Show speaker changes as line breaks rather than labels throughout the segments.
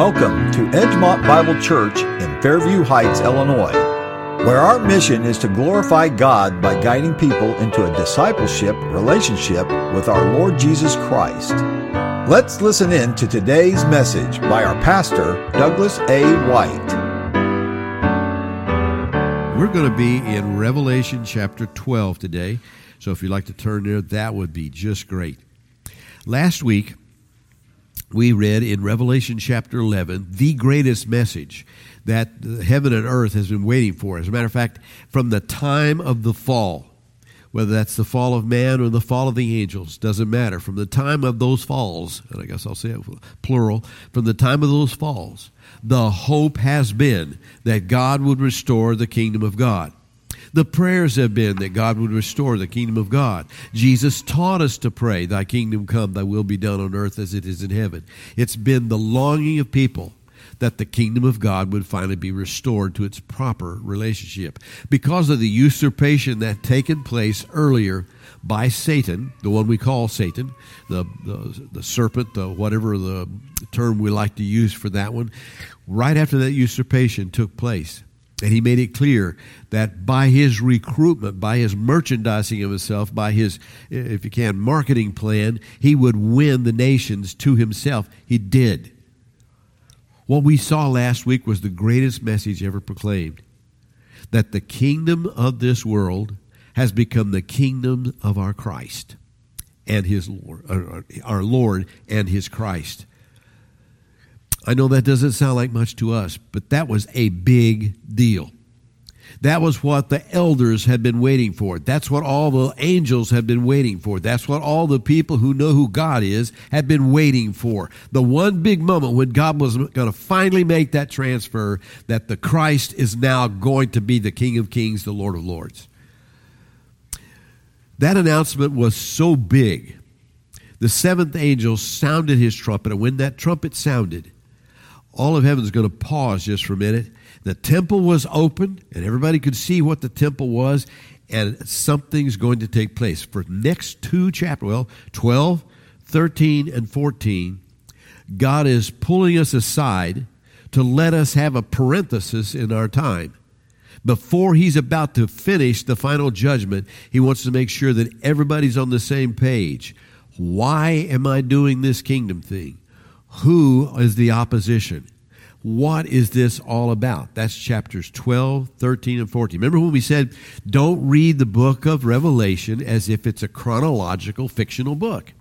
Welcome to Edgemont Bible Church in Fairview Heights, Illinois, where our mission is to glorify God by guiding people into a discipleship relationship with our Lord Jesus Christ. Let's listen in to today's message by our pastor, Douglas A. White.
We're going to be in Revelation chapter 12 today. So if you'd like to turn there, that would be just great. Last week, we read in Revelation chapter 11 the greatest message that heaven and earth has been waiting for. As a matter of fact, from the time of the fall, whether that's the fall of man or the fall of the angels, doesn't matter. From the time of those falls, and I guess I'll say it plural, from the time of those falls, the hope has been that God would restore the kingdom of God. The prayers have been that God would restore the kingdom of God. Jesus taught us to pray, Thy kingdom come, Thy will be done on earth as it is in heaven. It's been the longing of people that the kingdom of God would finally be restored to its proper relationship. Because of the usurpation that taken place earlier by Satan, the one we call Satan, the, the, the serpent, the, whatever the term we like to use for that one, right after that usurpation took place, and he made it clear that by his recruitment, by his merchandising of himself, by his, if you can, marketing plan, he would win the nations to himself. He did. What we saw last week was the greatest message ever proclaimed that the kingdom of this world has become the kingdom of our Christ and his Lord, uh, our Lord and his Christ. I know that doesn't sound like much to us, but that was a big deal. That was what the elders had been waiting for. That's what all the angels had been waiting for. That's what all the people who know who God is had been waiting for. The one big moment when God was going to finally make that transfer that the Christ is now going to be the King of Kings, the Lord of Lords. That announcement was so big. The seventh angel sounded his trumpet, and when that trumpet sounded, all of heaven is going to pause just for a minute. The temple was open, and everybody could see what the temple was, and something's going to take place. For next two chapters, well, 12, 13, and 14, God is pulling us aside to let us have a parenthesis in our time. Before he's about to finish the final judgment, he wants to make sure that everybody's on the same page. Why am I doing this kingdom thing? Who is the opposition? What is this all about? That's chapters 12, 13, and 14. Remember when we said, don't read the book of Revelation as if it's a chronological fictional book?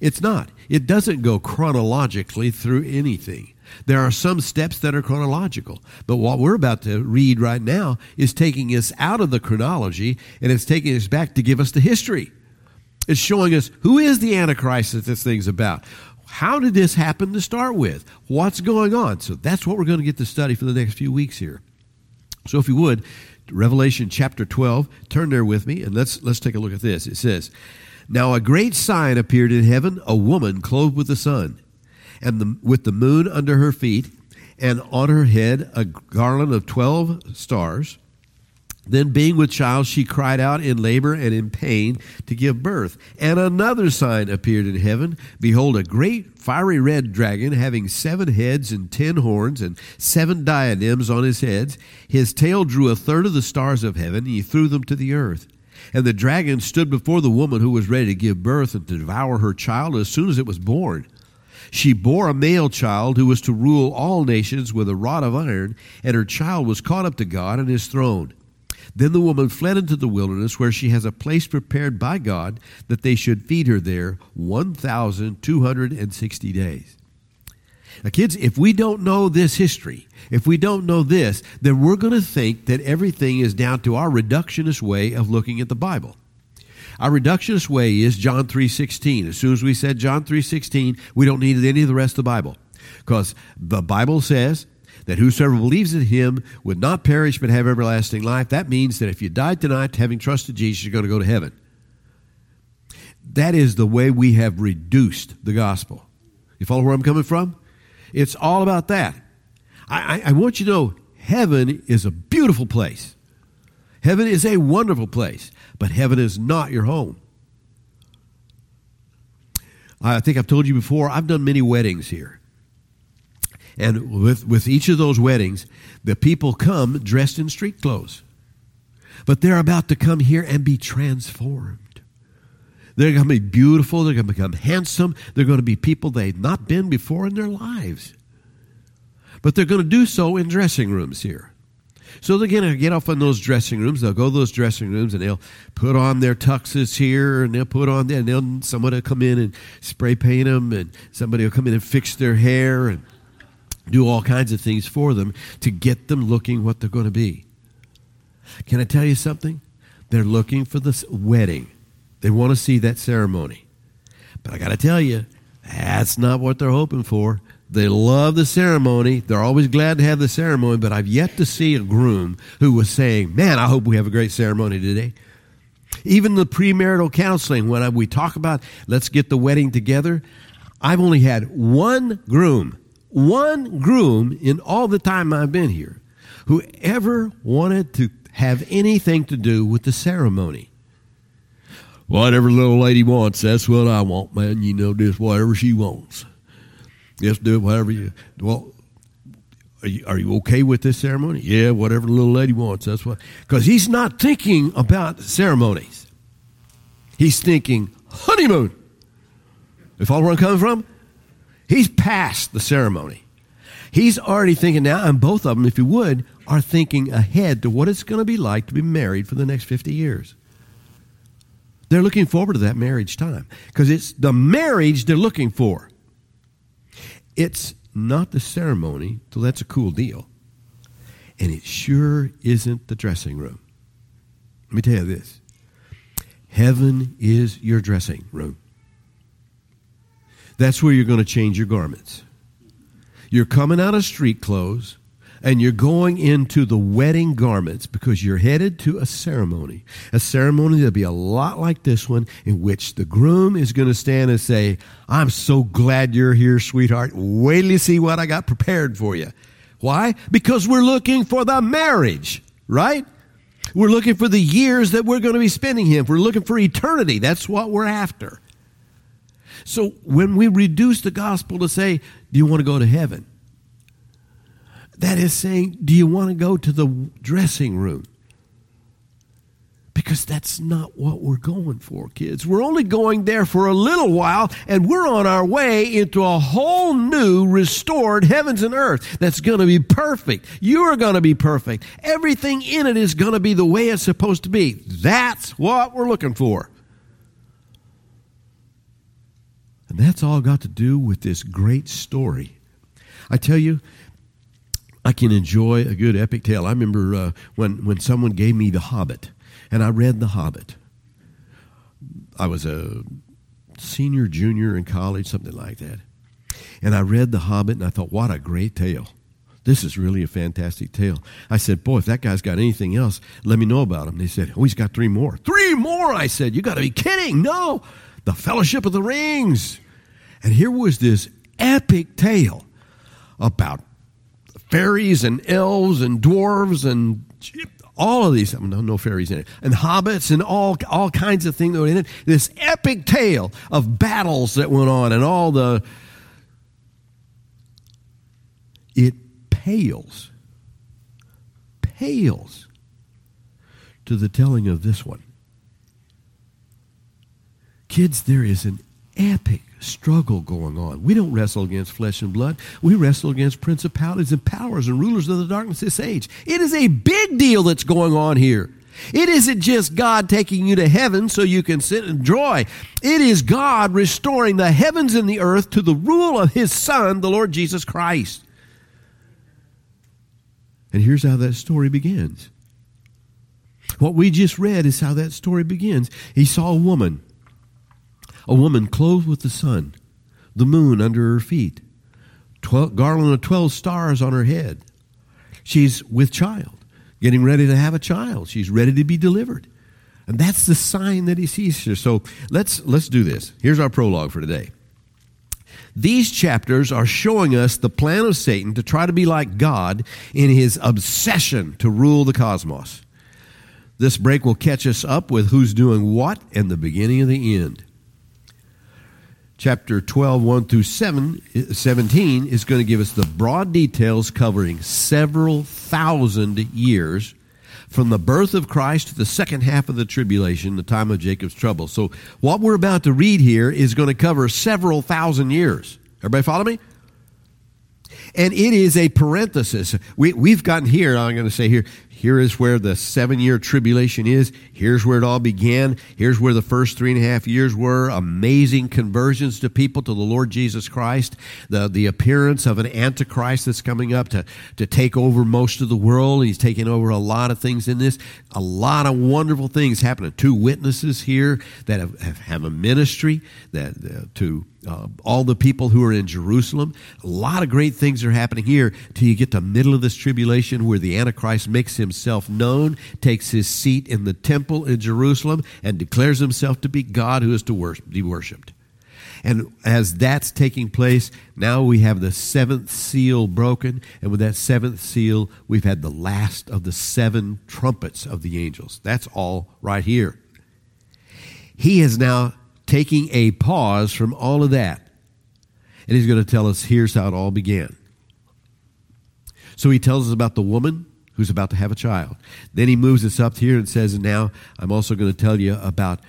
It's not. It doesn't go chronologically through anything. There are some steps that are chronological, but what we're about to read right now is taking us out of the chronology and it's taking us back to give us the history. It's showing us who is the Antichrist that this thing's about. How did this happen to start with? What's going on? So that's what we're going to get to study for the next few weeks here. So if you would, Revelation chapter 12, turn there with me and let's let's take a look at this. It says, "Now a great sign appeared in heaven, a woman clothed with the sun, and the, with the moon under her feet, and on her head a garland of 12 stars." Then, being with child, she cried out in labor and in pain to give birth. And another sign appeared in heaven Behold, a great fiery red dragon, having seven heads and ten horns, and seven diadems on his heads. His tail drew a third of the stars of heaven, and he threw them to the earth. And the dragon stood before the woman who was ready to give birth and to devour her child as soon as it was born. She bore a male child who was to rule all nations with a rod of iron, and her child was caught up to God and his throne. Then the woman fled into the wilderness, where she has a place prepared by God that they should feed her there 1,260 days. Now, kids, if we don't know this history, if we don't know this, then we're going to think that everything is down to our reductionist way of looking at the Bible. Our reductionist way is John 3:16. As soon as we said John 3:16, we don't need any of the rest of the Bible. Because the Bible says that whosoever believes in him would not perish but have everlasting life. That means that if you died tonight having trusted Jesus, you're going to go to heaven. That is the way we have reduced the gospel. You follow where I'm coming from? It's all about that. I, I, I want you to know heaven is a beautiful place. Heaven is a wonderful place, but heaven is not your home. I think I've told you before, I've done many weddings here. And with, with each of those weddings, the people come dressed in street clothes. But they're about to come here and be transformed. They're going to be beautiful. They're going to become handsome. They're going to be people they've not been before in their lives. But they're going to do so in dressing rooms here. So they're going to get off in those dressing rooms. They'll go to those dressing rooms and they'll put on their tuxes here and they'll put on there. And they'll, someone will come in and spray paint them and somebody will come in and fix their hair and do all kinds of things for them to get them looking what they're going to be. Can I tell you something? They're looking for this wedding. They want to see that ceremony. But I got to tell you, that's not what they're hoping for. They love the ceremony. They're always glad to have the ceremony, but I've yet to see a groom who was saying, Man, I hope we have a great ceremony today. Even the premarital counseling, when we talk about let's get the wedding together, I've only had one groom, one groom in all the time I've been here who ever wanted to have anything to do with the ceremony. Whatever little lady wants, that's what I want, man. You know, just whatever she wants. Just do it, whatever you. Well, are you, are you okay with this ceremony? Yeah, whatever the little lady wants. That's what. Because he's not thinking about ceremonies. He's thinking honeymoon. If all where I'm coming from, he's past the ceremony. He's already thinking now, and both of them, if you would, are thinking ahead to what it's going to be like to be married for the next 50 years. They're looking forward to that marriage time because it's the marriage they're looking for. It's not the ceremony, so that's a cool deal. And it sure isn't the dressing room. Let me tell you this heaven is your dressing room. That's where you're going to change your garments. You're coming out of street clothes and you're going into the wedding garments because you're headed to a ceremony. A ceremony that'll be a lot like this one, in which the groom is going to stand and say, I'm so glad you're here, sweetheart. Wait till you see what I got prepared for you. Why? Because we're looking for the marriage, right? We're looking for the years that we're going to be spending here. We're looking for eternity. That's what we're after. So when we reduce the gospel to say, Do you want to go to heaven? That is saying, do you want to go to the dressing room? Because that's not what we're going for, kids. We're only going there for a little while, and we're on our way into a whole new, restored heavens and earth that's going to be perfect. You are going to be perfect. Everything in it is going to be the way it's supposed to be. That's what we're looking for. And that's all got to do with this great story. I tell you, I can enjoy a good epic tale. I remember uh, when, when someone gave me The Hobbit, and I read The Hobbit. I was a senior, junior in college, something like that. And I read The Hobbit, and I thought, what a great tale. This is really a fantastic tale. I said, Boy, if that guy's got anything else, let me know about him. They said, Oh, he's got three more. Three more, I said. You got to be kidding. No, The Fellowship of the Rings. And here was this epic tale about fairies and elves and dwarves and all of these no, no fairies in it and hobbits and all all kinds of things that were in it. This epic tale of battles that went on and all the it pales pales to the telling of this one. Kids there is an epic struggle going on. We don't wrestle against flesh and blood. We wrestle against principalities and powers and rulers of the darkness this age. It is a big deal that's going on here. It isn't just God taking you to heaven so you can sit and enjoy. It is God restoring the heavens and the earth to the rule of His Son, the Lord Jesus Christ. And here's how that story begins. What we just read is how that story begins. He saw a woman a woman clothed with the sun, the moon under her feet, twelve, garland of 12 stars on her head. She's with child, getting ready to have a child. She's ready to be delivered. And that's the sign that he sees her. So let's, let's do this. Here's our prologue for today. These chapters are showing us the plan of Satan to try to be like God in his obsession to rule the cosmos. This break will catch us up with who's doing what and the beginning of the end chapter 12, 1 through 7, 17, is going to give us the broad details covering several thousand years from the birth of Christ to the second half of the tribulation, the time of Jacob's trouble. So, what we're about to read here is going to cover several thousand years. Everybody follow me? And it is a parenthesis. We, we've gotten here, I'm going to say here, here is where the seven year tribulation is. Here's where it all began. Here's where the first three and a half years were. Amazing conversions to people to the Lord Jesus Christ. The, the appearance of an antichrist that's coming up to, to take over most of the world. He's taking over a lot of things in this. A lot of wonderful things happening. Two witnesses here that have, have, have a ministry that uh, to uh, all the people who are in Jerusalem. A lot of great things are happening here till you get to the middle of this tribulation where the Antichrist makes himself known, takes his seat in the temple in Jerusalem, and declares himself to be God who is to be worshiped. And as that's taking place, now we have the seventh seal broken. And with that seventh seal, we've had the last of the seven trumpets of the angels. That's all right here. He is now taking a pause from all of that. And he's going to tell us here's how it all began. So he tells us about the woman who's about to have a child. Then he moves us up here and says, and now I'm also going to tell you about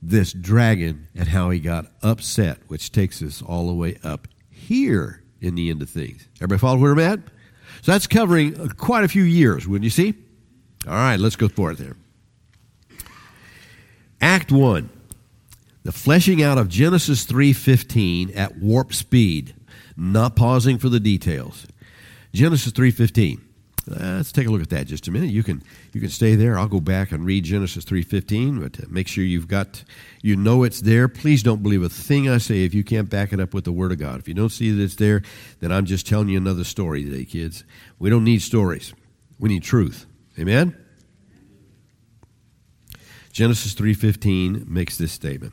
this dragon and how he got upset, which takes us all the way up here in the end of things. Everybody follow where I'm at? So that's covering uh, quite a few years, wouldn't you see? All right, let's go for it there. Act 1 the fleshing out of Genesis 3:15 at warp speed, not pausing for the details. Genesis 3:15. Uh, let's take a look at that just a minute. You can you can stay there. I'll go back and read Genesis 3:15, but uh, make sure you've got you know it's there. Please don't believe a thing I say if you can't back it up with the word of God. If you don't see that it's there, then I'm just telling you another story today, kids. We don't need stories. We need truth. Amen. Genesis 3:15 makes this statement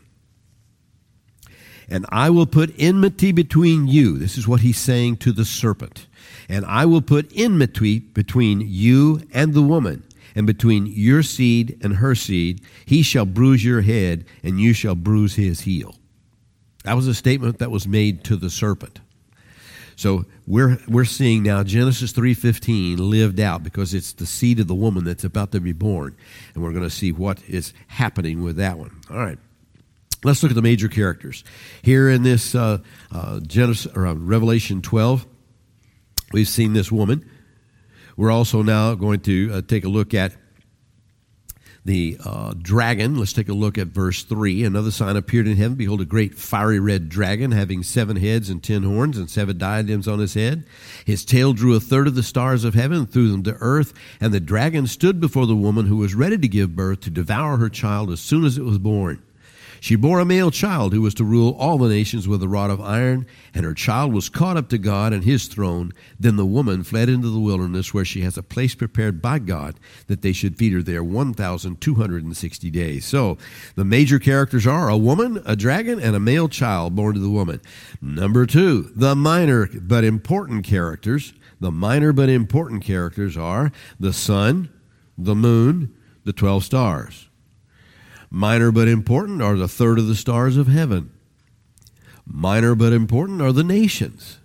and I will put enmity between you. This is what he's saying to the serpent. And I will put enmity between you and the woman, and between your seed and her seed. He shall bruise your head, and you shall bruise his heel. That was a statement that was made to the serpent. So we're, we're seeing now Genesis 3.15 lived out because it's the seed of the woman that's about to be born. And we're going to see what is happening with that one. All right. Let's look at the major characters. Here in this uh, uh, Genesis, or, uh, Revelation 12, we've seen this woman. We're also now going to uh, take a look at the uh, dragon. Let's take a look at verse 3. Another sign appeared in heaven. Behold, a great fiery red dragon having seven heads and ten horns and seven diadems on his head. His tail drew a third of the stars of heaven and threw them to earth. And the dragon stood before the woman who was ready to give birth to devour her child as soon as it was born. She bore a male child who was to rule all the nations with a rod of iron, and her child was caught up to God and his throne. Then the woman fled into the wilderness, where she has a place prepared by God that they should feed her there 1,260 days. So the major characters are a woman, a dragon, and a male child born to the woman. Number two, the minor but important characters. The minor but important characters are the sun, the moon, the 12 stars. Minor but important are the third of the stars of heaven. Minor but important are the nations.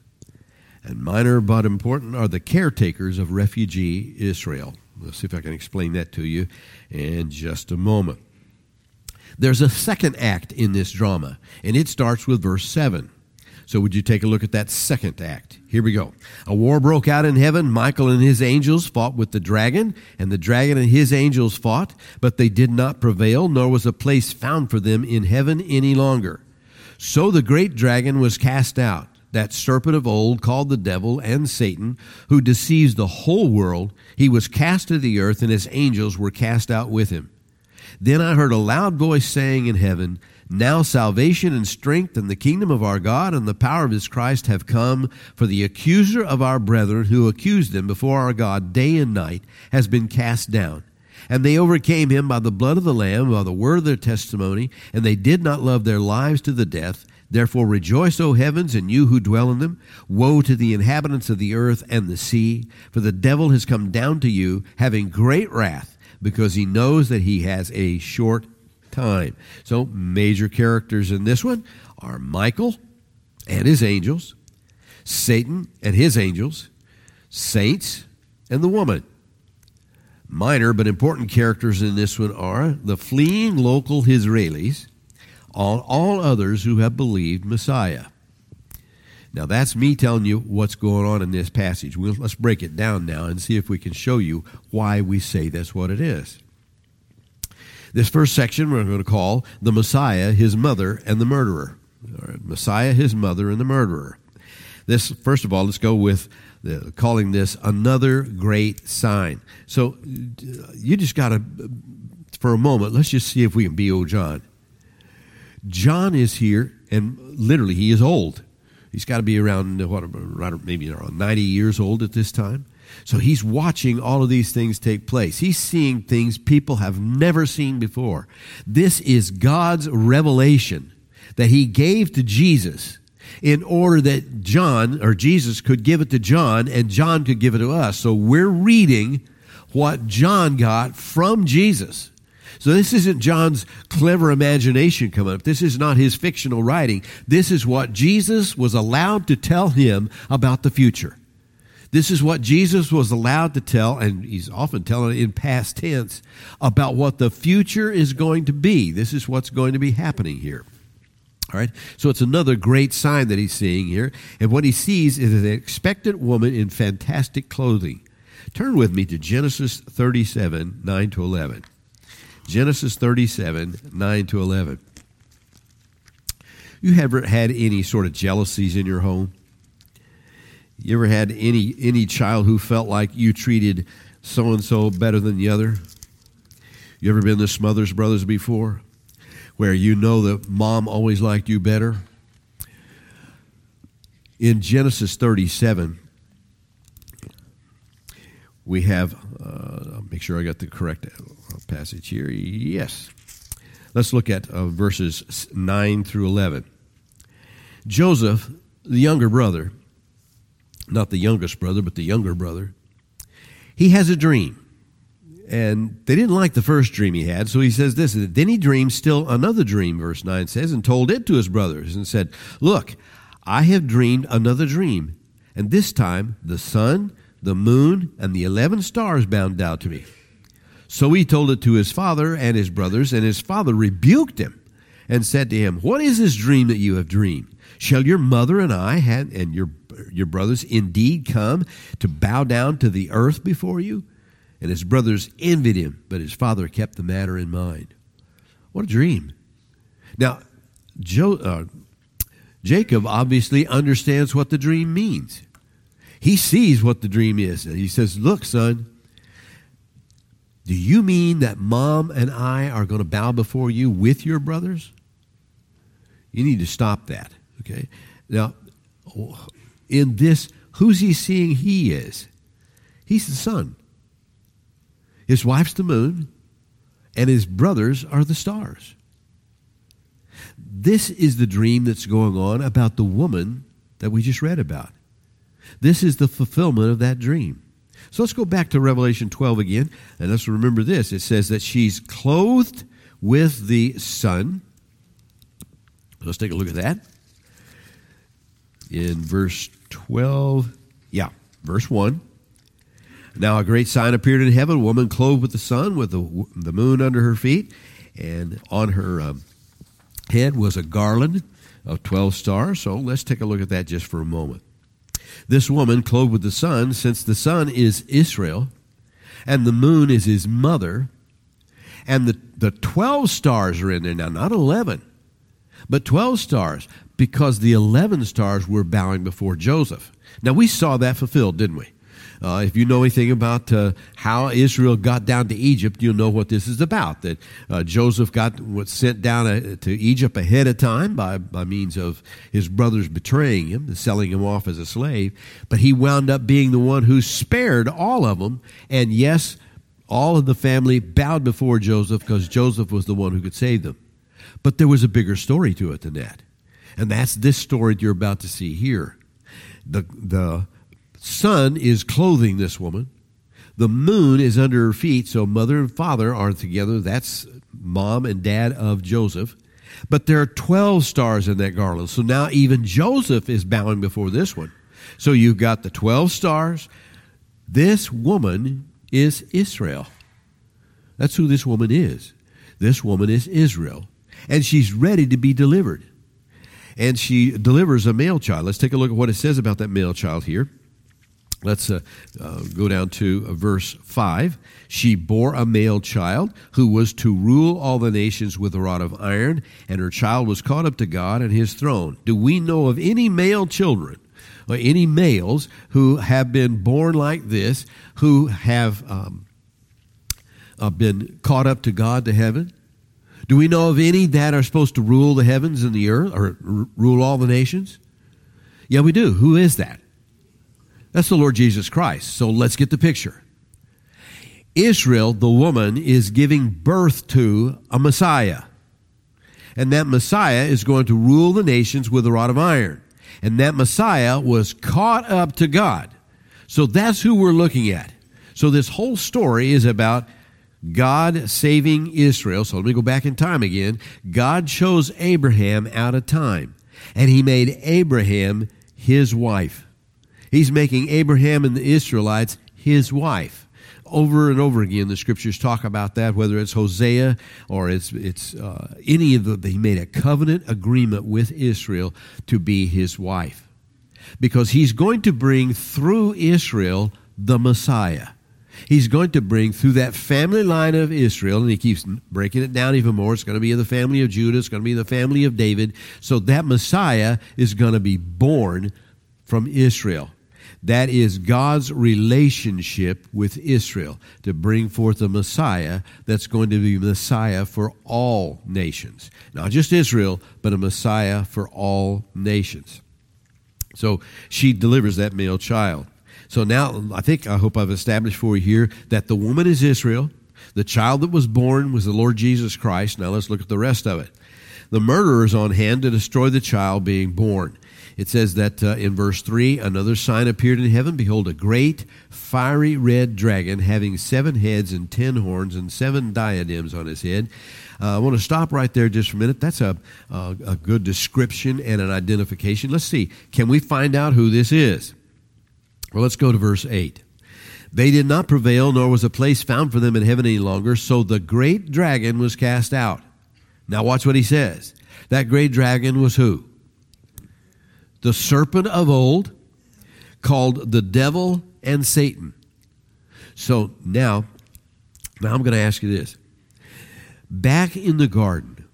And minor but important are the caretakers of refugee Israel. Let's see if I can explain that to you in just a moment. There's a second act in this drama, and it starts with verse 7. So, would you take a look at that second act? Here we go. A war broke out in heaven. Michael and his angels fought with the dragon, and the dragon and his angels fought, but they did not prevail, nor was a place found for them in heaven any longer. So the great dragon was cast out, that serpent of old called the devil and Satan, who deceives the whole world. He was cast to the earth, and his angels were cast out with him. Then I heard a loud voice saying in heaven, now salvation and strength and the kingdom of our God and the power of his Christ have come, for the accuser of our brethren who accused them before our God day and night has been cast down. And they overcame him by the blood of the Lamb, by the word of their testimony, and they did not love their lives to the death. Therefore rejoice, O heavens, and you who dwell in them. Woe to the inhabitants of the earth and the sea, for the devil has come down to you, having great wrath, because he knows that he has a short time. So, major characters in this one are Michael and his angels, Satan and his angels, saints, and the woman. Minor but important characters in this one are the fleeing local Israelis, all, all others who have believed Messiah. Now, that's me telling you what's going on in this passage. We'll, let's break it down now and see if we can show you why we say that's what it is. This first section we're going to call the Messiah, his mother, and the murderer. Messiah, his mother, and the murderer. This, first of all, let's go with the, calling this another great sign. So you just got to, for a moment, let's just see if we can be old John. John is here, and literally, he is old. He's got to be around, what, maybe around 90 years old at this time. So he's watching all of these things take place. He's seeing things people have never seen before. This is God's revelation that he gave to Jesus in order that John or Jesus could give it to John and John could give it to us. So we're reading what John got from Jesus. So this isn't John's clever imagination coming up. This is not his fictional writing. This is what Jesus was allowed to tell him about the future. This is what Jesus was allowed to tell, and he's often telling it in past tense, about what the future is going to be. This is what's going to be happening here. All right, so it's another great sign that he's seeing here. And what he sees is an expectant woman in fantastic clothing. Turn with me to Genesis 37, 9 to 11. Genesis 37, 9 to 11. You ever had any sort of jealousies in your home? You ever had any any child who felt like you treated so and so better than the other? You ever been the Smothers Brothers before? where you know that mom always liked you better. In Genesis 37, we have, uh, make sure I got the correct passage here. Yes. Let's look at uh, verses 9 through 11. Joseph, the younger brother, not the youngest brother, but the younger brother, he has a dream. And they didn't like the first dream he had, so he says this. Then he dreamed still another dream, verse 9 says, and told it to his brothers and said, Look, I have dreamed another dream, and this time the sun, the moon, and the eleven stars bowed down to me. So he told it to his father and his brothers, and his father rebuked him and said to him, What is this dream that you have dreamed? Shall your mother and I have, and your, your brothers indeed come to bow down to the earth before you? And his brothers envied him, but his father kept the matter in mind. What a dream. Now, uh, Jacob obviously understands what the dream means. He sees what the dream is. And he says, Look, son, do you mean that mom and I are going to bow before you with your brothers? You need to stop that. Okay? Now, in this, who's he seeing he is? He's the sun. His wife's the moon, and his brothers are the stars. This is the dream that's going on about the woman that we just read about. This is the fulfillment of that dream. So let's go back to Revelation 12 again, and let's remember this. It says that she's clothed with the sun. Let's take a look at that. In verse 12, yeah, verse 1. Now a great sign appeared in heaven: a woman clothed with the sun, with the, the moon under her feet, and on her um, head was a garland of twelve stars. So let's take a look at that just for a moment. This woman clothed with the sun, since the sun is Israel, and the moon is his mother, and the, the 12 stars are in there now, not 11, but 12 stars, because the 11 stars were bowing before Joseph. Now, we saw that fulfilled, didn't we? Uh, if you know anything about uh, how Israel got down to Egypt, you'll know what this is about. That uh, Joseph got was sent down uh, to Egypt ahead of time by, by means of his brothers betraying him, selling him off as a slave. But he wound up being the one who spared all of them. And yes, all of the family bowed before Joseph because Joseph was the one who could save them. But there was a bigger story to it than that. And that's this story you're about to see here. The, the sun is clothing this woman. The moon is under her feet, so mother and father are together. That's mom and dad of Joseph. But there are 12 stars in that garland. So now even Joseph is bowing before this one. So you've got the 12 stars. This woman is Israel. That's who this woman is. This woman is Israel. And she's ready to be delivered. And she delivers a male child. Let's take a look at what it says about that male child here. Let's uh, uh, go down to uh, verse 5. She bore a male child who was to rule all the nations with a rod of iron, and her child was caught up to God and his throne. Do we know of any male children, or any males who have been born like this, who have um, uh, been caught up to God to heaven? Do we know of any that are supposed to rule the heavens and the earth, or r- rule all the nations? Yeah, we do. Who is that? That's the Lord Jesus Christ. So let's get the picture. Israel, the woman, is giving birth to a Messiah. And that Messiah is going to rule the nations with a rod of iron. And that Messiah was caught up to God. So that's who we're looking at. So this whole story is about God saving Israel. So let me go back in time again. God chose Abraham out of time, and he made Abraham his wife. He's making Abraham and the Israelites his wife. Over and over again, the scriptures talk about that, whether it's Hosea or it's, it's uh, any of the, he made a covenant agreement with Israel to be his wife. Because he's going to bring through Israel the Messiah. He's going to bring through that family line of Israel, and he keeps breaking it down even more. It's going to be in the family of Judah, it's going to be in the family of David. So that Messiah is going to be born from Israel. That is God's relationship with Israel to bring forth a Messiah that's going to be Messiah for all nations. Not just Israel, but a Messiah for all nations. So she delivers that male child. So now I think, I hope I've established for you here that the woman is Israel. The child that was born was the Lord Jesus Christ. Now let's look at the rest of it. The murderer is on hand to destroy the child being born. It says that uh, in verse 3 another sign appeared in heaven. Behold, a great fiery red dragon having seven heads and ten horns and seven diadems on his head. Uh, I want to stop right there just for a minute. That's a, a, a good description and an identification. Let's see. Can we find out who this is? Well, let's go to verse 8. They did not prevail, nor was a place found for them in heaven any longer. So the great dragon was cast out. Now, watch what he says. That great dragon was who? the serpent of old, called the devil and Satan. So now, now I'm going to ask you this. Back in the garden,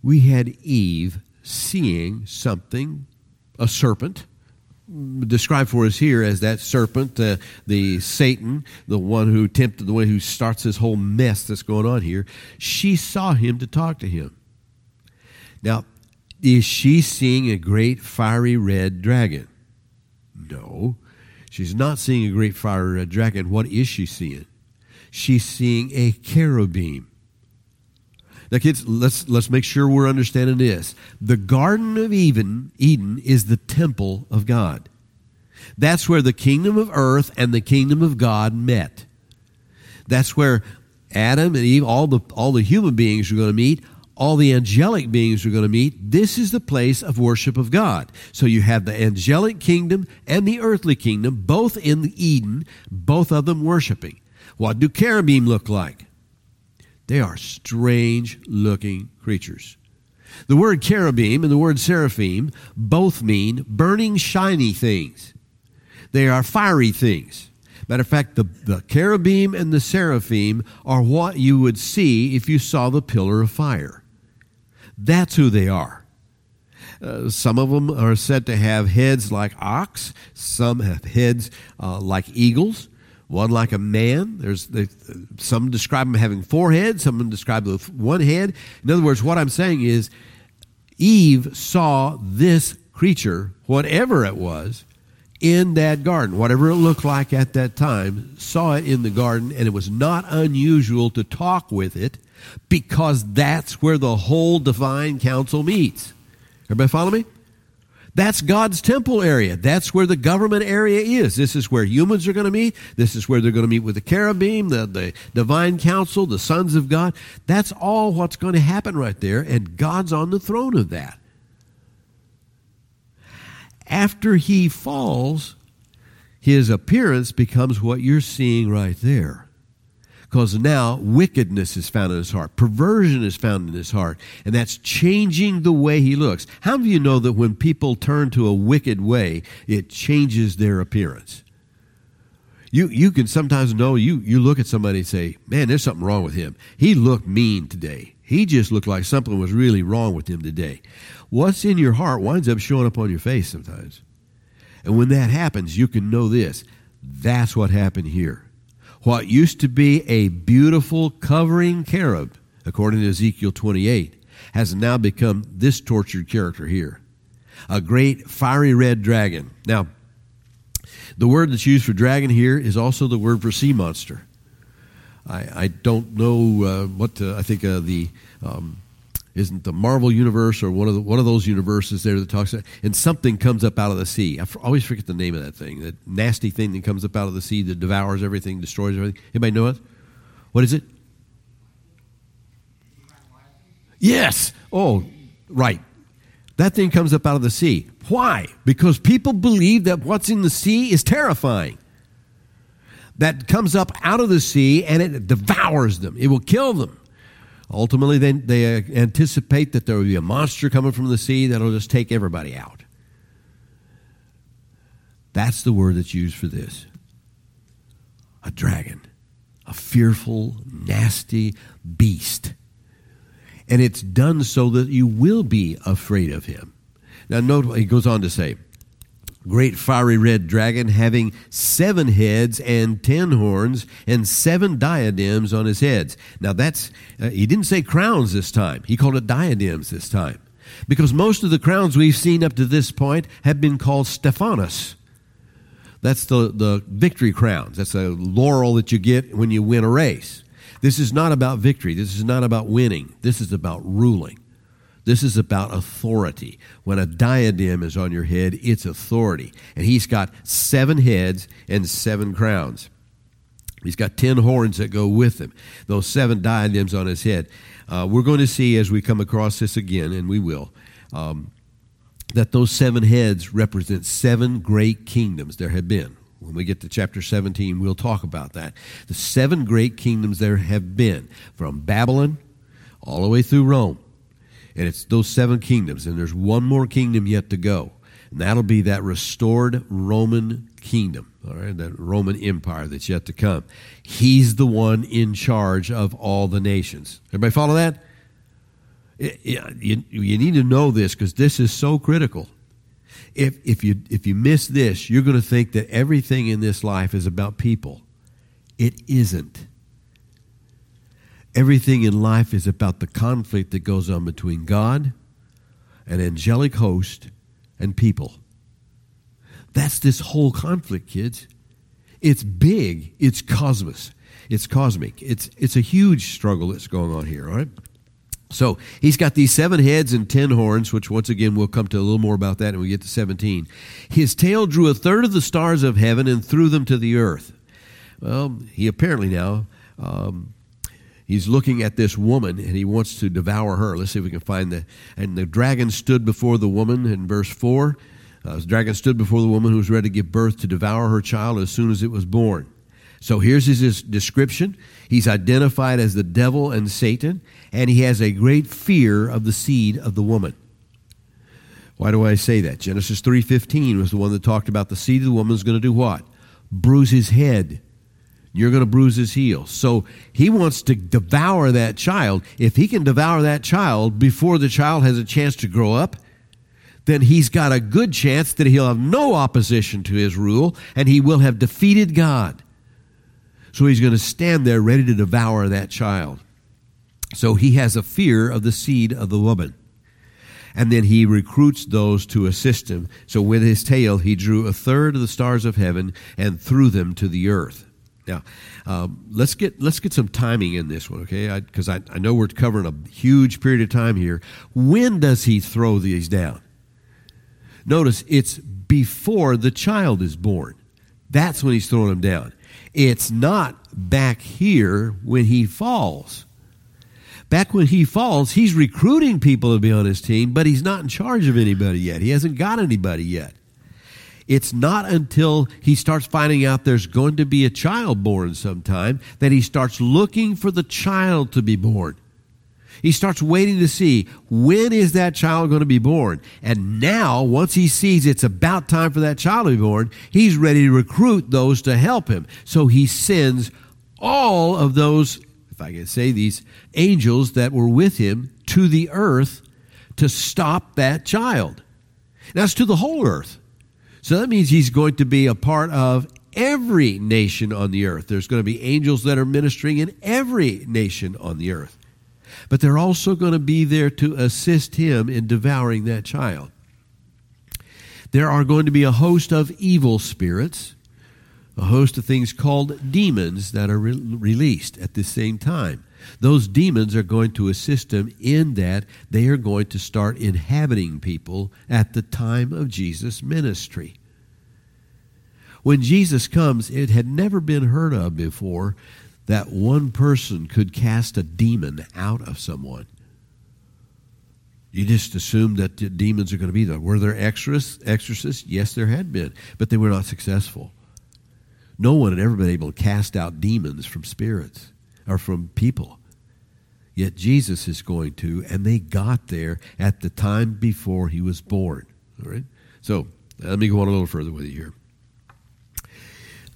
we had Eve seeing something, a serpent, described for us here as that serpent, uh, the Satan, the one who tempted, the one who starts this whole mess that's going on here. She saw him to talk to him. Now, is she seeing a great fiery red dragon? No. She's not seeing a great fiery red dragon. What is she seeing? She's seeing a cherubim. Now, kids, let's let's make sure we're understanding this. The Garden of Eden, Eden is the temple of God. That's where the kingdom of earth and the kingdom of God met. That's where Adam and Eve, all the all the human beings are going to meet all the angelic beings are going to meet, this is the place of worship of God. So you have the angelic kingdom and the earthly kingdom, both in Eden, both of them worshiping. What do cherubim look like? They are strange looking creatures. The word cherubim and the word seraphim both mean burning, shiny things. They are fiery things. Matter of fact, the, the cherubim and the seraphim are what you would see if you saw the pillar of fire. That's who they are. Uh, some of them are said to have heads like ox. Some have heads uh, like eagles. One like a man. There's they, some describe him having four heads. Some describe them with one head. In other words, what I'm saying is, Eve saw this creature, whatever it was, in that garden, whatever it looked like at that time, saw it in the garden, and it was not unusual to talk with it because that's where the whole divine council meets. Everybody follow me? That's God's temple area. That's where the government area is. This is where humans are going to meet. This is where they're going to meet with the cherubim, the, the divine council, the sons of God. That's all what's going to happen right there, and God's on the throne of that. After he falls, his appearance becomes what you're seeing right there because now wickedness is found in his heart, perversion is found in his heart, and that's changing the way he looks. How do you know that when people turn to a wicked way, it changes their appearance? You, you can sometimes know, you, you look at somebody and say, man, there's something wrong with him. He looked mean today. He just looked like something was really wrong with him today. What's in your heart winds up showing up on your face sometimes. And when that happens, you can know this. That's what happened here. What used to be a beautiful covering cherub, according to Ezekiel 28, has now become this tortured character here a great fiery red dragon. Now, the word that's used for dragon here is also the word for sea monster. I, I don't know uh, what to, I think uh, the um, isn't the Marvel universe or one of the, one of those universes there that talks and something comes up out of the sea. I always forget the name of that thing, that nasty thing that comes up out of the sea that devours everything, destroys everything. Anybody know it? What is it? Yes. Oh, right. That thing comes up out of the sea. Why? Because people believe that what's in the sea is terrifying. That comes up out of the sea and it devours them. It will kill them. Ultimately, they, they uh, anticipate that there will be a monster coming from the sea that'll just take everybody out. That's the word that's used for this a dragon, a fearful, nasty beast. And it's done so that you will be afraid of him. Now, note he goes on to say great fiery red dragon having seven heads and ten horns and seven diadems on his heads. Now that's, uh, he didn't say crowns this time. He called it diadems this time. Because most of the crowns we've seen up to this point have been called Stephanos. That's the, the victory crowns. That's a laurel that you get when you win a race. This is not about victory. This is not about winning. This is about ruling. This is about authority. When a diadem is on your head, it's authority. And he's got seven heads and seven crowns. He's got ten horns that go with him, those seven diadems on his head. Uh, we're going to see as we come across this again, and we will, um, that those seven heads represent seven great kingdoms there have been. When we get to chapter 17, we'll talk about that. The seven great kingdoms there have been, from Babylon all the way through Rome. And it's those seven kingdoms, and there's one more kingdom yet to go. And that'll be that restored Roman kingdom, all right, that Roman empire that's yet to come. He's the one in charge of all the nations. Everybody follow that? you, need to know this because this is so critical. If, if, you, if you miss this, you're going to think that everything in this life is about people. It isn't. Everything in life is about the conflict that goes on between God, an angelic host, and people. That's this whole conflict, kids. It's big. It's cosmos. It's cosmic. It's it's a huge struggle that's going on here, all right? So he's got these seven heads and ten horns, which once again we'll come to a little more about that when we get to 17. His tail drew a third of the stars of heaven and threw them to the earth. Well, he apparently now um, he's looking at this woman and he wants to devour her. Let's see if we can find the. And the dragon stood before the woman in verse 4. Uh, the dragon stood before the woman who was ready to give birth to devour her child as soon as it was born. So here's his description. He's identified as the devil and Satan, and he has a great fear of the seed of the woman. Why do I say that? Genesis 3:15 was the one that talked about the seed of the woman is going to do what? Bruise his head. You're going to bruise his heel. So he wants to devour that child. If he can devour that child before the child has a chance to grow up, then he's got a good chance that he'll have no opposition to his rule and he will have defeated God. So he's going to stand there ready to devour that child. So he has a fear of the seed of the woman. And then he recruits those to assist him. So with his tail, he drew a third of the stars of heaven and threw them to the earth. Now, um, let's get let's get some timing in this one, okay? Because I, I, I know we're covering a huge period of time here. When does he throw these down? Notice it's before the child is born. That's when he's throwing them down. It's not back here when he falls. Back when he falls, he's recruiting people to be on his team, but he's not in charge of anybody yet. He hasn't got anybody yet. It's not until he starts finding out there's going to be a child born sometime that he starts looking for the child to be born. He starts waiting to see when is that child going to be born. And now, once he sees it's about time for that child to be born, he's ready to recruit those to help him. So he sends all of those, if I can say these, angels that were with him to the earth to stop that child. That's to the whole earth. So that means he's going to be a part of every nation on the earth. There's going to be angels that are ministering in every nation on the earth but they're also going to be there to assist him in devouring that child. There are going to be a host of evil spirits, a host of things called demons that are re- released at the same time. Those demons are going to assist him in that they are going to start inhabiting people at the time of Jesus' ministry. When Jesus comes, it had never been heard of before that one person could cast a demon out of someone. You just assumed that the demons are going to be there. Were there exorcists? Yes, there had been, but they were not successful. No one had ever been able to cast out demons from spirits or from people. Yet Jesus is going to, and they got there at the time before he was born. All right? So let me go on a little further with you here.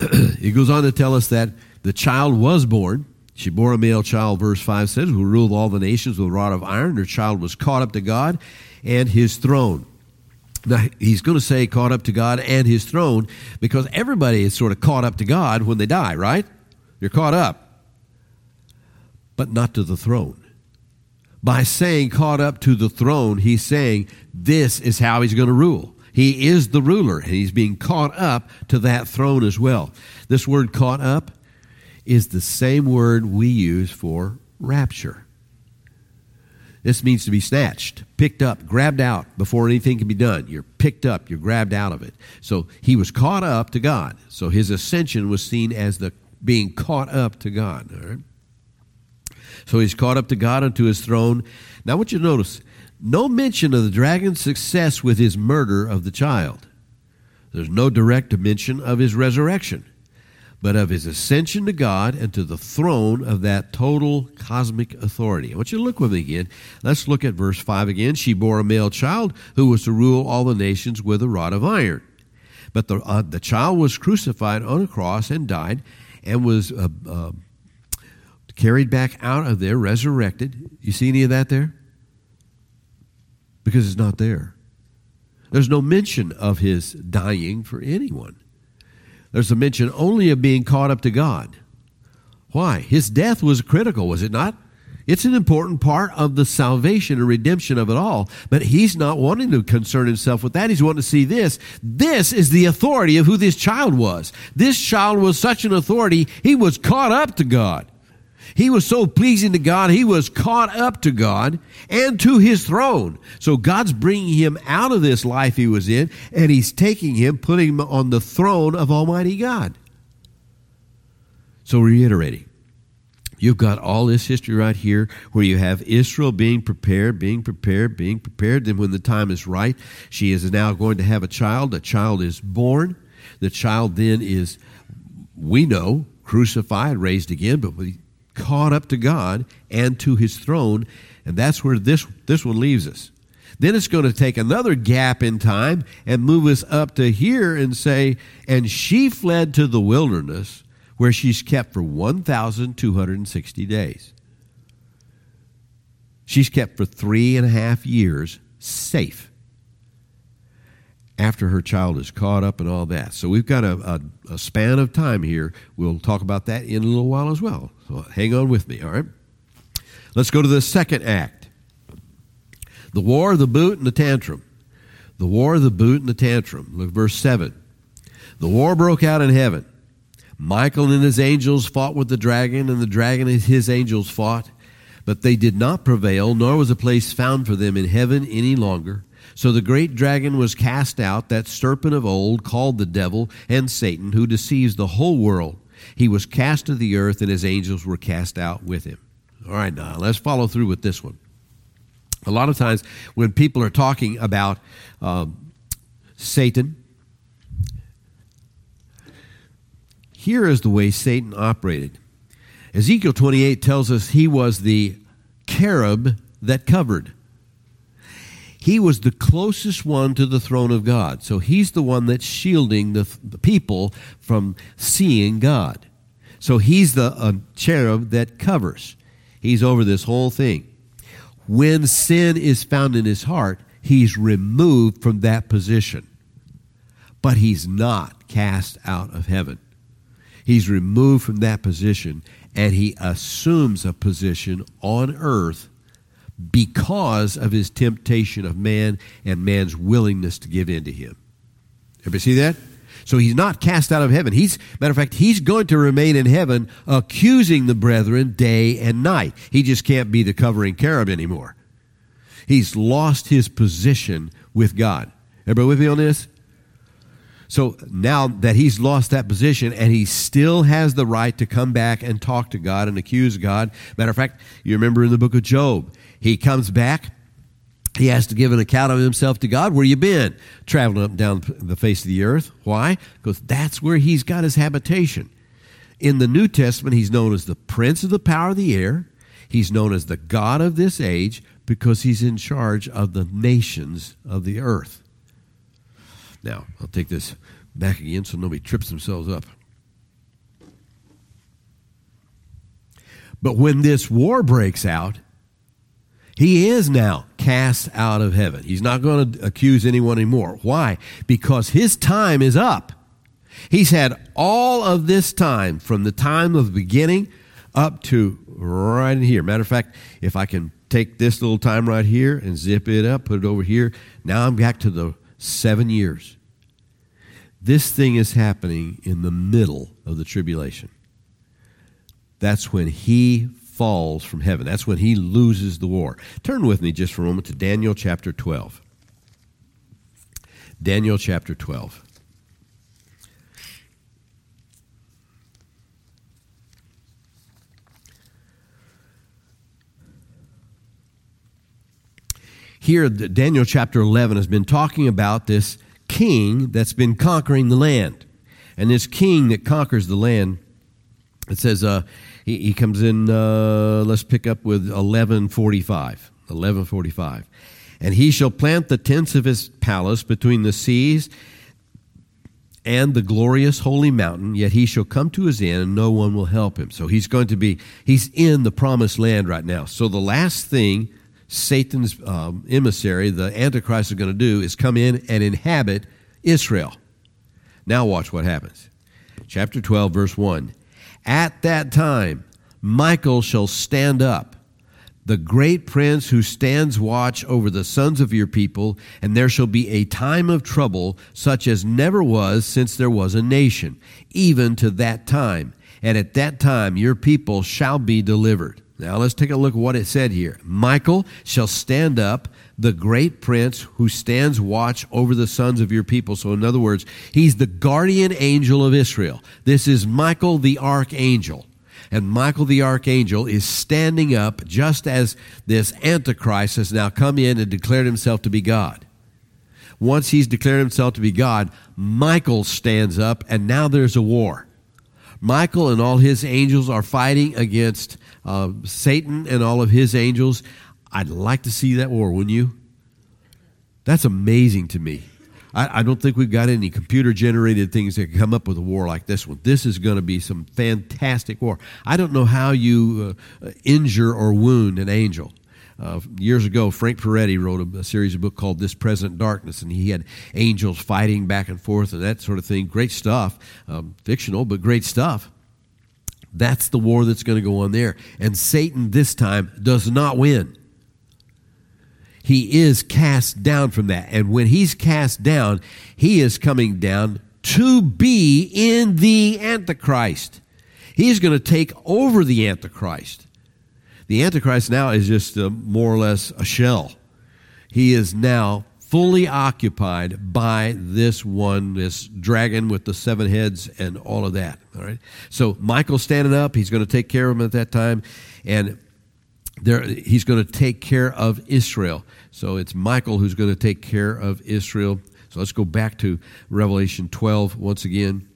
he goes on to tell us that the child was born. She bore a male child, verse 5 says, who ruled all the nations with a rod of iron. Her child was caught up to God and his throne. Now, he's going to say caught up to God and his throne because everybody is sort of caught up to God when they die, right? You're caught up, but not to the throne. By saying caught up to the throne, he's saying this is how he's going to rule. He is the ruler, and he's being caught up to that throne as well. This word caught up is the same word we use for rapture. This means to be snatched, picked up, grabbed out before anything can be done. You're picked up, you're grabbed out of it. So he was caught up to God. So his ascension was seen as the being caught up to God. So he's caught up to God unto his throne. Now, I want you to notice, no mention of the dragon's success with his murder of the child. There's no direct mention of his resurrection but of his ascension to God and to the throne of that total cosmic authority. I want you to look with me again. Let's look at verse 5 again. She bore a male child who was to rule all the nations with a rod of iron. But the, uh, the child was crucified on a cross and died and was uh, uh, carried back out of there, resurrected. You see any of that there? Because it's not there. There's no mention of his dying for anyone. There's a mention only of being caught up to God. Why? His death was critical, was it not? It's an important part of the salvation and redemption of it all. But he's not wanting to concern himself with that. He's wanting to see this. This is the authority of who this child was. This child was such an authority, he was caught up to God. He was so pleasing to God, he was caught up to God and to his throne. So God's bringing him out of this life he was in, and he's taking him, putting him on the throne of Almighty God. So, reiterating, you've got all this history right here where you have Israel being prepared, being prepared, being prepared. Then, when the time is right, she is now going to have a child. A child is born. The child then is, we know, crucified, raised again, but we caught up to God and to his throne. And that's where this, this one leaves us. Then it's going to take another gap in time and move us up to here and say, and she fled to the wilderness where she's kept for 1,260 days. She's kept for three and a half years safe after her child is caught up and all that. So we've got a, a, a, span of time here. We'll talk about that in a little while as well. Hang on with me, all right? Let's go to the second act the war, of the boot, and the tantrum. The war, of the boot, and the tantrum. Look, verse 7. The war broke out in heaven. Michael and his angels fought with the dragon, and the dragon and his angels fought. But they did not prevail, nor was a place found for them in heaven any longer. So the great dragon was cast out, that serpent of old, called the devil and Satan, who deceives the whole world. He was cast to the earth, and his angels were cast out with him. All right, now let's follow through with this one. A lot of times when people are talking about um, Satan, here is the way Satan operated. Ezekiel 28 tells us he was the cherub that covered. He was the closest one to the throne of God. So he's the one that's shielding the, the people from seeing God. So he's the cherub that covers. He's over this whole thing. When sin is found in his heart, he's removed from that position. But he's not cast out of heaven. He's removed from that position and he assumes a position on earth because of his temptation of man and man's willingness to give in to him. Everybody see that? So he's not cast out of heaven. He's matter of fact, he's going to remain in heaven accusing the brethren day and night. He just can't be the covering cherub anymore. He's lost his position with God. Everybody with me on this? So now that he's lost that position and he still has the right to come back and talk to God and accuse God. Matter of fact, you remember in the book of Job, he comes back. He has to give an account of himself to God. Where you been? Traveling up and down the face of the earth. Why? Because that's where he's got his habitation. In the New Testament, he's known as the prince of the power of the air. He's known as the God of this age because he's in charge of the nations of the earth. Now, I'll take this back again so nobody trips themselves up. But when this war breaks out, he is now cast out of heaven. He's not going to accuse anyone anymore. Why? Because his time is up. He's had all of this time from the time of the beginning up to right in here. Matter of fact, if I can take this little time right here and zip it up, put it over here, now I'm back to the seven years. This thing is happening in the middle of the tribulation. That's when he falls from heaven. That's when he loses the war. Turn with me just for a moment to Daniel chapter 12. Daniel chapter 12. Here, Daniel chapter 11 has been talking about this king that's been conquering the land. And this king that conquers the land, it says, uh, he, he comes in, uh, let's pick up with 1145. 1145. And he shall plant the tents of his palace between the seas and the glorious holy mountain, yet he shall come to his end, and no one will help him. So he's going to be, he's in the promised land right now. So the last thing Satan's um, emissary, the Antichrist, is going to do is come in and inhabit Israel. Now, watch what happens. Chapter 12, verse 1. At that time, Michael shall stand up, the great prince who stands watch over the sons of your people, and there shall be a time of trouble such as never was since there was a nation, even to that time. And at that time, your people shall be delivered. Now let's take a look at what it said here. Michael shall stand up, the great prince who stands watch over the sons of your people. So, in other words, he's the guardian angel of Israel. This is Michael the archangel. And Michael the archangel is standing up just as this Antichrist has now come in and declared himself to be God. Once he's declared himself to be God, Michael stands up, and now there's a war. Michael and all his angels are fighting against uh, Satan and all of his angels. I'd like to see that war, wouldn't you? That's amazing to me. I, I don't think we've got any computer generated things that can come up with a war like this one. This is going to be some fantastic war. I don't know how you uh, injure or wound an angel. Uh, years ago, Frank Peretti wrote a, a, series of book called This Present Darkness, and he had angels fighting back and forth and that sort of thing. Great stuff, um, fictional, but great stuff. That's the war that's going to go on there. And Satan this time does not win. He is cast down from that. And when he's cast down, he is coming down to be in the Antichrist. He's going to take over the Antichrist. The Antichrist now is just uh, more or less a shell. He is now fully occupied by this one, this dragon with the seven heads and all of that. All right. So Michael's standing up. He's going to take care of him at that time, and there he's going to take care of Israel. So it's Michael who's going to take care of Israel. So let's go back to Revelation 12 once again.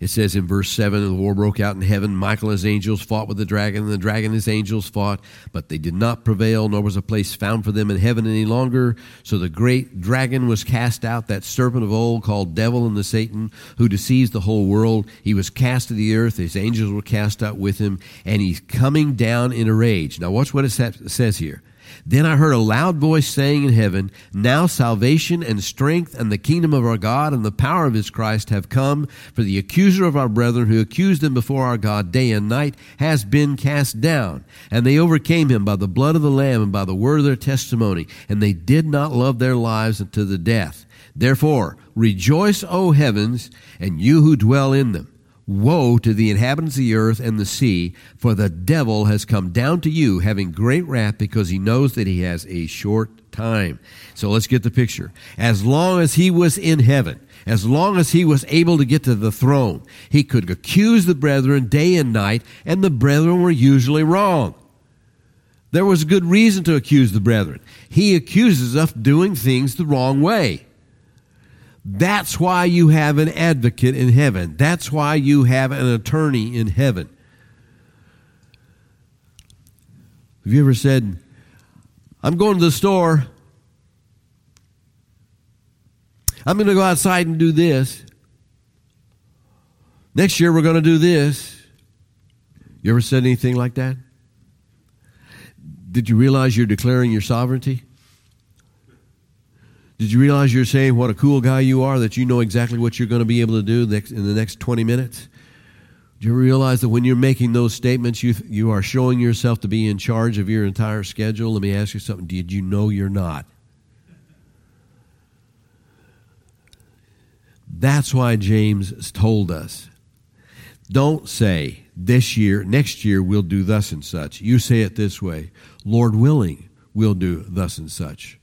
It says in verse 7 the war broke out in heaven. Michael and his angels fought with the dragon, and the dragon and his angels fought, but they did not prevail, nor was a place found for them in heaven any longer. So the great dragon was cast out, that serpent of old called Devil and the Satan, who deceives the whole world. He was cast to the earth, his angels were cast out with him, and he's coming down in a rage. Now, watch what it says here. Then I heard a loud voice saying in heaven, Now salvation and strength and the kingdom of our God and the power of his Christ have come, for the accuser of our brethren who accused them before our God day and night has been cast down. And they overcame him by the blood of the Lamb and by the word of their testimony, and they did not love their lives unto the death. Therefore, rejoice, O heavens, and you who dwell in them. Woe to the inhabitants of the earth and the sea, for the devil has come down to you, having great wrath, because he knows that he has a short time. So let's get the picture. As long as he was in heaven, as long as he was able to get to the throne, he could accuse the brethren day and night, and the brethren were usually wrong. There was good reason to accuse the brethren. He accuses us of doing things the wrong way. That's why you have an advocate in heaven. That's why you have an attorney in heaven. Have you ever said, I'm going to the store. I'm going to go outside and do this. Next year we're going to do this. You ever said anything like that? Did you realize you're declaring your sovereignty? Did you realize you're saying what a cool guy you are, that you know exactly what you're going to be able to do in the next 20 minutes? Do you realize that when you're making those statements, you, you are showing yourself to be in charge of your entire schedule? Let me ask you something. Did you know you're not? That's why James told us don't say, this year, next year, we'll do thus and such. You say it this way Lord willing, we'll do thus and such.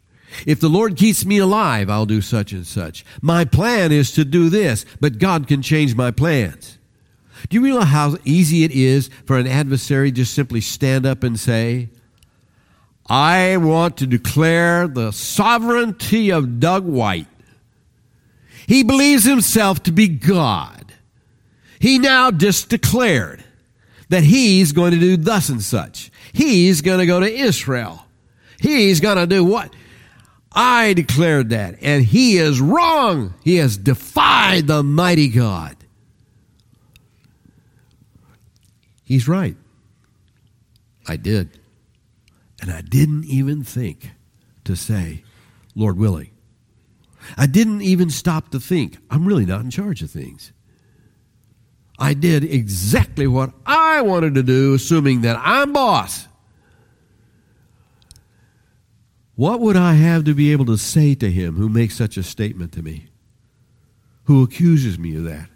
If the Lord keeps me alive, I'll do such and such. My plan is to do this, but God can change my plans. Do you realize how easy it is for an adversary just simply stand up and say, I want to declare the sovereignty of Doug White. He believes himself to be God. He now just declared that he's going to do thus and such. He's going to go to Israel. He's going to do what? I declared that. And he is wrong. He has defied the mighty God. He's right. I did. And I didn't even think to say, Lord willing. I didn't even stop to think, I'm really not in charge of things. I did exactly what I wanted to do, assuming that I'm boss. What would I have to be able to say to him who makes such a statement to me? Who accuses me of that?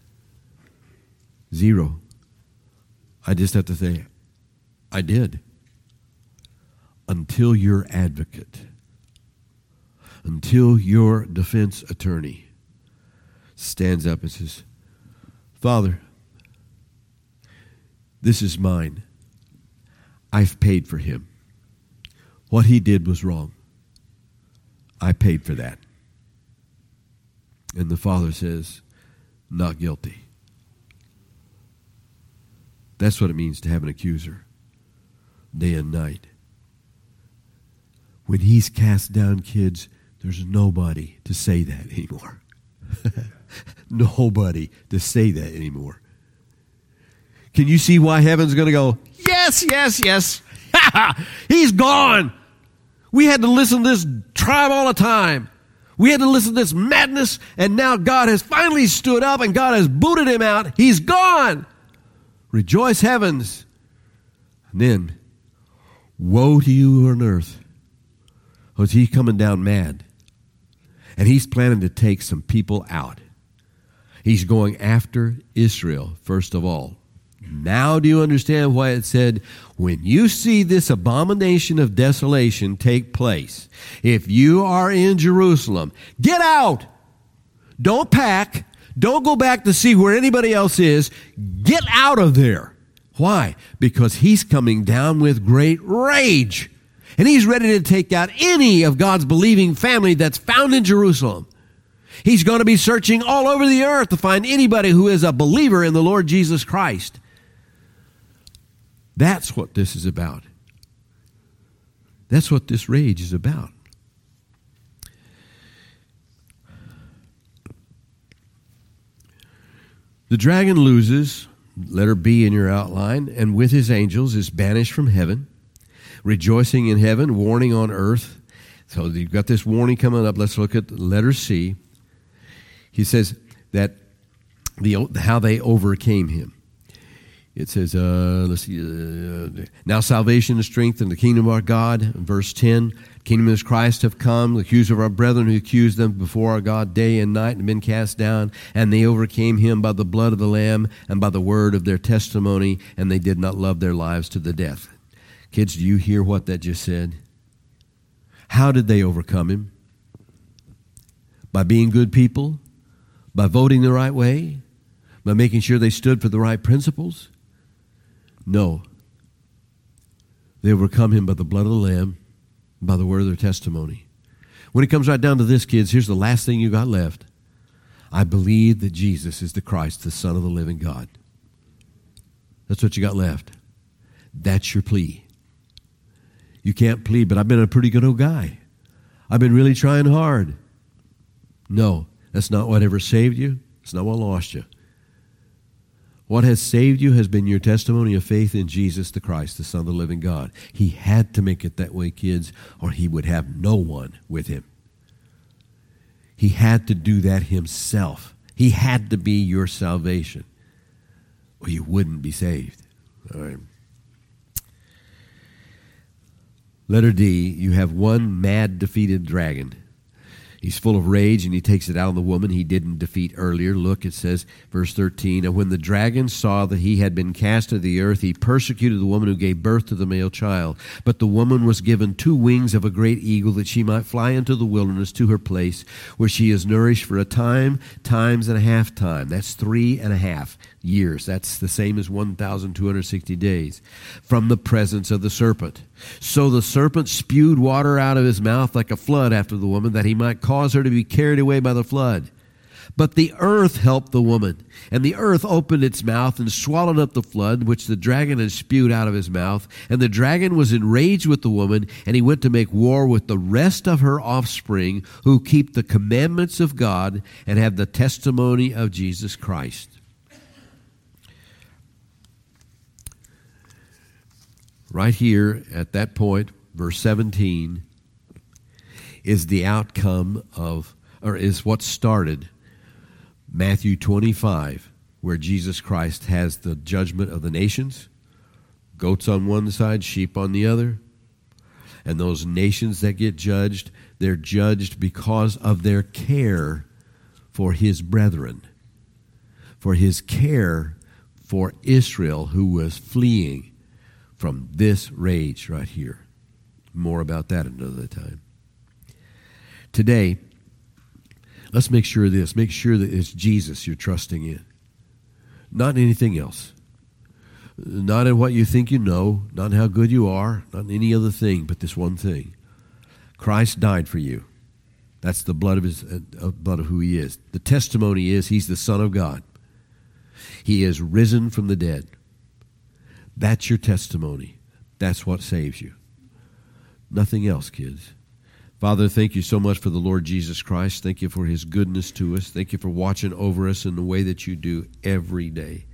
Zero. I just have to say, I did. Until your advocate, until your defense attorney stands up and says, Father, this is mine. I've paid for him. What he did was wrong. I paid for that. And the father says, not guilty. That's what it means to have an accuser day and night. When he's cast down kids, there's nobody to say that anymore. nobody to say that anymore. Can you see why heaven's going to go, yes, yes, yes. he's gone. We had to listen to this tribe all the time. We had to listen to this madness, and now God has finally stood up and God has booted him out. He's gone. Rejoice, heavens. And then, woe to you on earth. Oh, because he's coming down mad. And he's planning to take some people out. He's going after Israel, first of all. Now, do you understand why it said, when you see this abomination of desolation take place, if you are in Jerusalem, get out! Don't pack. Don't go back to see where anybody else is. Get out of there. Why? Because he's coming down with great rage. And he's ready to take out any of God's believing family that's found in Jerusalem. He's going to be searching all over the earth to find anybody who is a believer in the Lord Jesus Christ. That's what this is about. That's what this rage is about. The dragon loses, letter B in your outline, and with his angels is banished from heaven, rejoicing in heaven, warning on earth. So you've got this warning coming up. Let's look at letter C. He says that the how they overcame him. It says, uh, let's see, uh, now salvation and strength in the kingdom of our God. Verse 10, kingdom of Christ have come. The accuser of our brethren who accused them before our God day and night and been cast down. And they overcame him by the blood of the Lamb and by the word of their testimony, and they did not love their lives to the death. Kids, do you hear what that just said? How did they overcome him? By being good people? By voting the right way? By making sure they stood for the right principles? No. They overcome him by the blood of the Lamb, by the word of their testimony. When it comes right down to this, kids, here's the last thing you got left. I believe that Jesus is the Christ, the Son of the living God. That's what you got left. That's your plea. You can't plead, but I've been a pretty good old guy. I've been really trying hard. No, that's not what ever saved you. It's not what lost you. What has saved you has been your testimony of faith in Jesus the Christ, the Son of the living God. He had to make it that way, kids, or he would have no one with him. He had to do that himself. He had to be your salvation, or you wouldn't be saved. All right. Letter D, you have one mad, defeated dragon. He's full of rage and he takes it out on the woman he didn't defeat earlier. Look, it says, verse 13, And when the dragon saw that he had been cast to the earth, he persecuted the woman who gave birth to the male child. But the woman was given two wings of a great eagle that she might fly into the wilderness to her place, where she is nourished for a time, times and a half time. That's three and a half years. That's the same as 1,260 days from the presence of the serpent. So the serpent spewed water out of his mouth like a flood after the woman, that he might cause her to be carried away by the flood. But the earth helped the woman, and the earth opened its mouth and swallowed up the flood which the dragon had spewed out of his mouth. And the dragon was enraged with the woman, and he went to make war with the rest of her offspring who keep the commandments of God and have the testimony of Jesus Christ. Right here at that point, verse 17, is the outcome of, or is what started Matthew 25, where Jesus Christ has the judgment of the nations goats on one side, sheep on the other. And those nations that get judged, they're judged because of their care for his brethren, for his care for Israel who was fleeing from this rage right here. More about that another time. Today, let's make sure of this. Make sure that it's Jesus you're trusting in, not anything else. Not in what you think you know, not in how good you are, not in any other thing, but this one thing. Christ died for you. That's the blood of his uh, blood of who he is. The testimony is he's the Son of God. He is risen from the dead. That's your testimony. That's what saves you. Nothing else, kids. Father, thank you so much for the Lord Jesus Christ. Thank you for his goodness to us. Thank you for watching over us in the way that you do every day.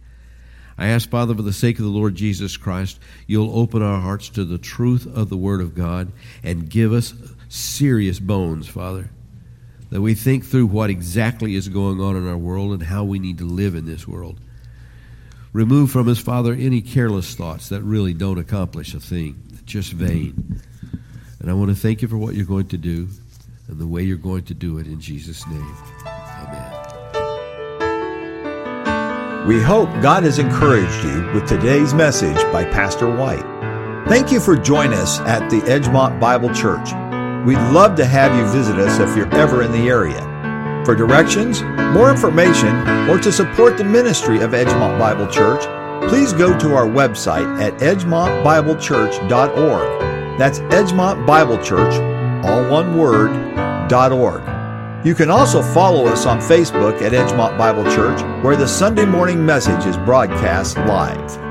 I ask, Father, for the sake of the Lord Jesus Christ, you'll open our hearts to the truth of the Word of God and give us serious bones, Father, that we think through what exactly is going on in our world and how we need to live in this world. Remove from us, Father, any careless thoughts that really don't accomplish a thing, just vain. And I want to thank you for what you're going to do and the way you're going to do it in Jesus' name. Amen.
We hope God has encouraged you with today's message by Pastor White. Thank you for joining us at the Edgemont Bible Church. We'd love to have you visit us if you're ever in the area. For directions, more information, or to support the ministry of Edgemont Bible Church, please go to our website at edgemontbiblechurch.org. That's Edgemont Bible Church, all one word, dot .org. You can also follow us on Facebook at Edgemont Bible Church, where the Sunday morning message is broadcast live.